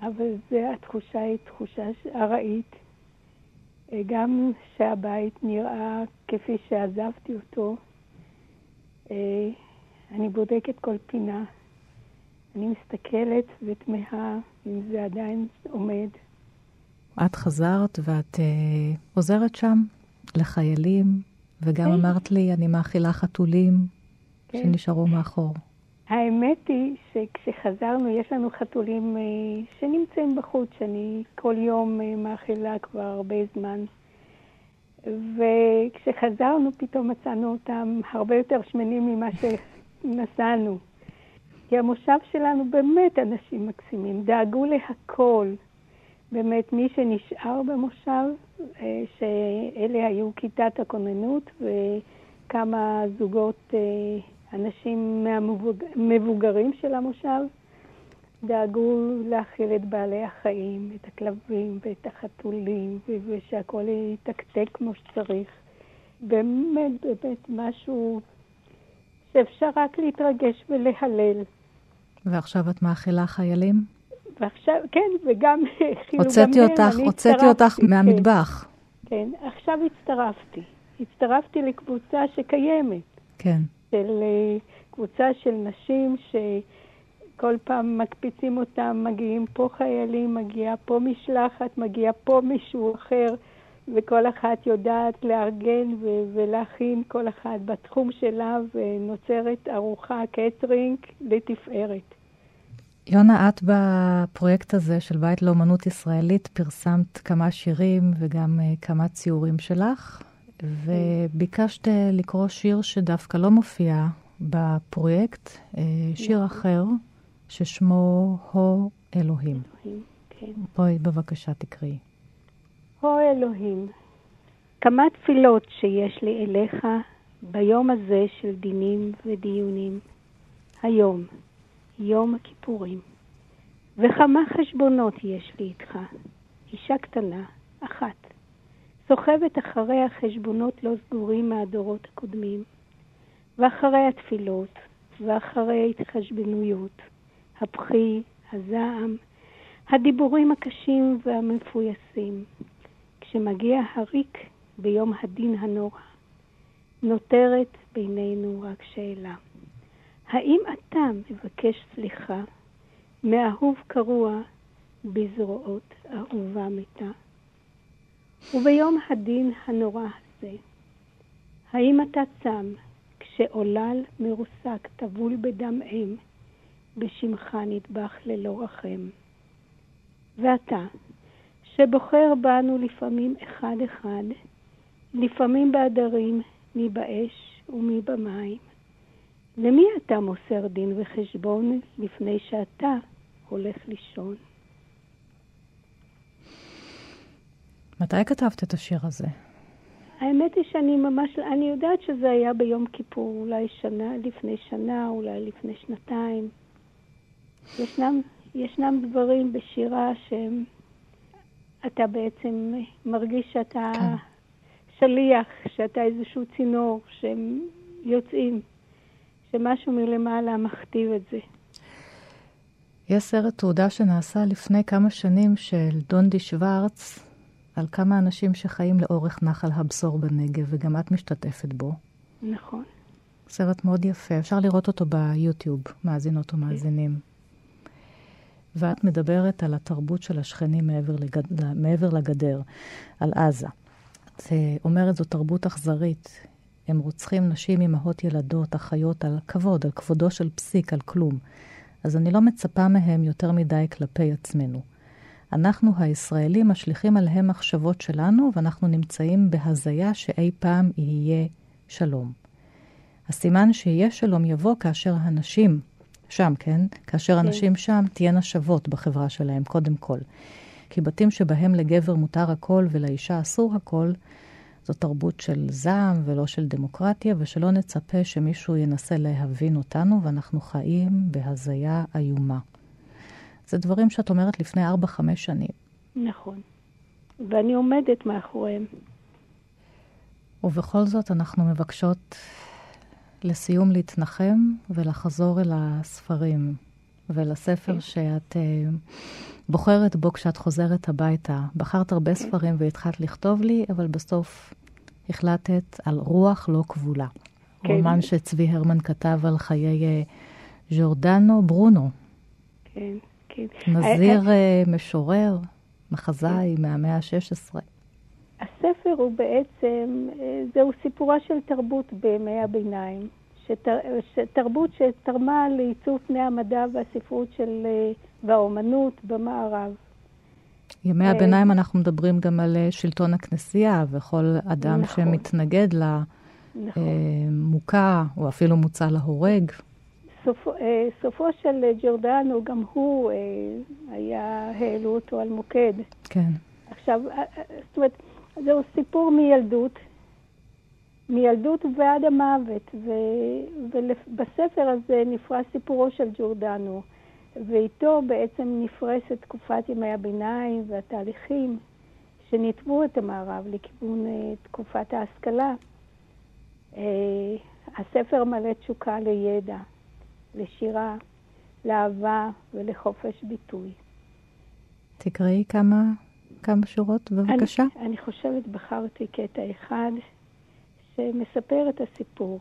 אבל זה, התחושה היא תחושה ארעית. גם שהבית נראה כפי שעזבתי אותו, אה, אני בודקת כל פינה. אני מסתכלת ותמהה אם זה עדיין עומד. את חזרת ואת uh, עוזרת שם לחיילים, וגם. כן. אמרת לי, אני מאכילה חתולים. כן. שנשארו מאחור. האמת היא שכשחזרנו, יש לנו חתולים uh, שנמצאים בחוץ, שאני כל יום uh, מאכילה כבר הרבה זמן. וכשחזרנו, פתאום מצאנו אותם הרבה יותר שמנים ממה שנסענו. כי המושב שלנו באמת אנשים מקסימים, דאגו להכל. באמת, מי שנשאר במושב, אה, שאלה היו כיתת הכוננות וכמה זוגות אה, אנשים מהמבוגרים של המושב, דאגו להכיל את בעלי החיים, את הכלבים ואת החתולים, ושהכול יתקתק כמו שצריך. באמת, באמת משהו שאפשר רק להתרגש ולהלל. ועכשיו את מאכילה חיילים? ועכשיו, כן, וגם [LAUGHS] כאילו הוצאתי גם אותך, הם, הוצאתי אותך כן, מהמטבח. כן, עכשיו הצטרפתי. הצטרפתי לקבוצה שקיימת. כן. של uh, קבוצה של נשים שכל פעם מקפיצים אותם, מגיעים פה חיילים, מגיעה פה משלחת, מגיע פה מישהו אחר, וכל אחת יודעת לארגן ו- ולהכין כל אחת בתחום שלה, ונוצרת ארוחה קטרינג לתפארת. יונה, את בפרויקט הזה של בית לאומנות ישראלית פרסמת כמה שירים וגם uh, כמה ציורים שלך, וביקשת לקרוא שיר שדווקא לא מופיע בפרויקט, uh, שיר אחר, ששמו הו אלוהים. אלוהים, כן. בואי בבקשה תקראי. הו אלוהים, כמה תפילות שיש לי אליך ביום הזה של דינים ודיונים. היום. יום הכיפורים. וכמה חשבונות יש לי איתך. אישה קטנה, אחת, סוחבת אחרי החשבונות לא סגורים מהדורות הקודמים, ואחרי התפילות, ואחרי ההתחשבנויות, הבכי, הזעם, הדיבורים הקשים והמפויסים. כשמגיע הריק ביום הדין הנורא, נותרת בינינו רק שאלה. האם אתה מבקש סליחה מאהוב קרוע בזרועות אהובה מתה? וביום הדין הנורא הזה, האם אתה צם כשעולל מרוסק טבול בדם אם בשמך נטבח ללא רחם? ואתה, שבוחר בנו לפעמים אחד-אחד, לפעמים בעדרים, מי באש ומי במים. למי אתה מוסר דין וחשבון לפני שאתה הולך לישון? מתי כתבת את השיר הזה? האמת היא שאני ממש, אני יודעת שזה היה ביום כיפור, אולי שנה, לפני שנה, אולי לפני שנתיים. ישנם, ישנם דברים בשירה שהם, אתה בעצם מרגיש שאתה כן. שליח, שאתה איזשהו צינור, שהם יוצאים, שמשהו מלמעלה מכתיב את זה. יש סרט תעודה שנעשה לפני כמה שנים של דונדי שוורץ, על כמה אנשים שחיים לאורך נחל הבשור בנגב, וגם את משתתפת בו. נכון. סרט מאוד יפה, אפשר לראות אותו ביוטיוב, מאזינות ומאזינים. ואת מדברת על התרבות של השכנים מעבר, לגד... מעבר לגדר, על עזה. את אומרת, זו תרבות אכזרית. הם רוצחים נשים, אמהות, ילדות, אחיות, על כבוד, על כבודו של פסיק, על כלום. אז אני לא מצפה מהם יותר מדי כלפי עצמנו. אנחנו הישראלים משליכים עליהם מחשבות שלנו, ואנחנו נמצאים בהזיה שאי פעם יהיה שלום. הסימן שיהיה שלום יבוא כאשר הנשים שם, כן? כאשר כן. הנשים שם תהיינה שוות בחברה שלהם, קודם כל. כי בתים שבהם לגבר מותר הכל ולאישה אסור הכל, זו תרבות של זעם ולא של דמוקרטיה, ושלא נצפה שמישהו ינסה להבין אותנו, ואנחנו חיים בהזיה איומה. זה דברים שאת אומרת לפני 4-5 שנים. נכון. ואני עומדת מאחוריהם. ובכל זאת אנחנו מבקשות לסיום להתנחם ולחזור אל הספרים ולספר כן. שאת uh, בוחרת בו כשאת חוזרת הביתה. בחרת הרבה כן. ספרים והתחלת לכתוב לי, אבל בסוף החלטת על רוח לא כבולה. כן. רומן שצבי הרמן כתב על חיי ז'ורדנו ברונו. כן. כן. נזיר אה, אה, משורר, מחזאי כן. מהמאה ה-16. הספר הוא בעצם, אה, זהו סיפורה של תרבות בימי הביניים. שתר, תרבות שתרמה לעיצוב פני המדע והספרות של, והאומנות במערב. ימי הביניים אנחנו מדברים גם על שלטון הכנסייה, וכל אדם נכון. שמתנגד לה נכון. מוכה, או אפילו מוצא להורג. סופ, אה, סופו של ג'ורדנו, גם הוא אה, היה, העלו אותו על מוקד. כן. עכשיו, אה, זאת אומרת, זהו סיפור מילדות, מילדות ועד המוות, ו, ובספר הזה נפרס סיפורו של ג'ורדנו, ואיתו בעצם נפרסת תקופת ימי הביניים והתהליכים שניתבו את המערב לכיוון תקופת ההשכלה. הספר מלא תשוקה לידע. לשירה, לאהבה ולחופש ביטוי. תקראי כמה, כמה שורות, בבקשה. אני, אני חושבת, בחרתי קטע אחד שמספר את הסיפור.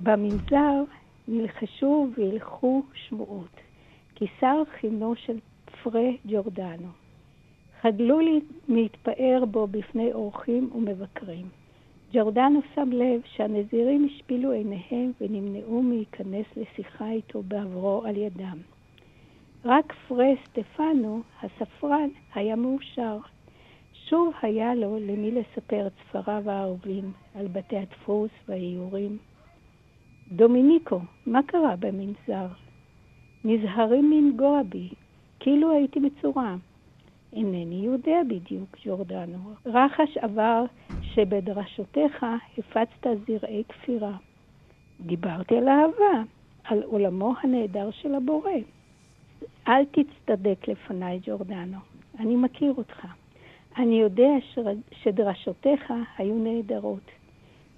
במנזר נלחשו והלכו שמועות, כי שר חינו של פרה ג'ורדנו. חדלו לי להתפאר בו בפני אורחים ומבקרים. ג'ורדנו שם לב שהנזירים השפילו עיניהם ונמנעו מלהיכנס לשיחה איתו בעברו על ידם. רק פרה סטפנו, הספרן, היה מאושר. שוב היה לו למי לספר את ספריו האהובים על בתי הדפוס והאיורים. דומיניקו, מה קרה במנזר? נזהרים לנגוע בי, כאילו הייתי מצורע. אינני יודע בדיוק, ג'ורדנו. רחש עבר שבדרשותיך הפצת זרעי כפירה. דיברתי על אהבה, על עולמו הנהדר של הבורא. אל תצטדק לפניי, ג'ורדנו. אני מכיר אותך. אני יודע שדרשותיך היו נהדרות.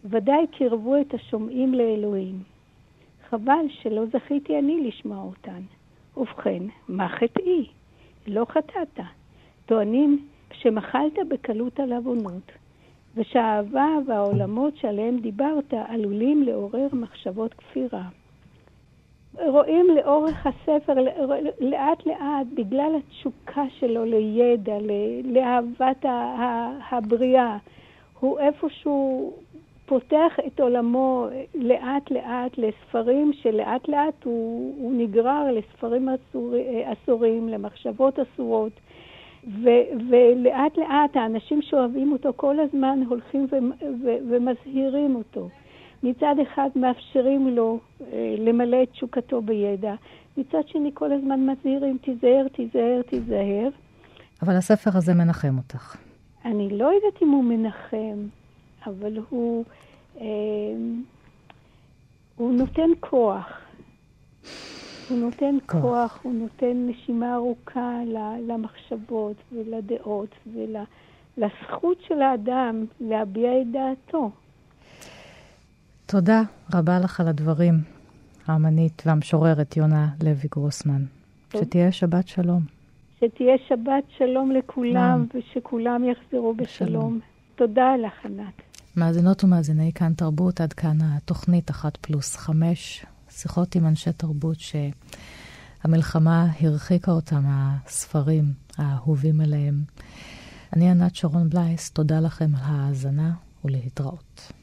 ודאי קירבו את השומעים לאלוהים. חבל שלא זכיתי אני לשמוע אותן. ובכן, מה חטאי? לא חטאת. טוענים שמחלת בקלות על עוונות, ושהאהבה והעולמות שעליהם דיברת עלולים לעורר מחשבות כפירה. רואים לאורך הספר, לאט לאט, בגלל התשוקה שלו לידע, לאהבת הבריאה, הוא איפשהו פותח את עולמו לאט לאט לספרים שלאט לאט הוא, הוא נגרר לספרים אסור, אסורים, למחשבות אסורות. ו- ולאט לאט האנשים שאוהבים אותו כל הזמן הולכים ו- ו- ומזהירים אותו. מצד אחד מאפשרים לו אה, למלא את תשוקתו בידע, מצד שני כל הזמן מזהירים, תיזהר, תיזהר, תיזהר. אבל הספר הזה מנחם אותך. אני לא יודעת אם הוא מנחם, אבל הוא, אה, הוא נותן כוח. הוא נותן כוח. כוח, הוא נותן נשימה ארוכה למחשבות ולדעות ולזכות של האדם להביע את דעתו. תודה רבה לך על הדברים, האמנית והמשוררת יונה לוי גרוסמן. טוב. שתהיה שבת שלום. שתהיה שבת שלום לכולם, ושכולם יחזרו בשלום. בשלום. תודה לך, ענת. מאזינות ומאזיני כאן תרבות, עד כאן התוכנית אחת פלוס חמש, שיחות עם אנשי תרבות שהמלחמה הרחיקה אותם מהספרים האהובים עליהם. אני ענת שרון בלייס, תודה לכם על ההאזנה ולהתראות.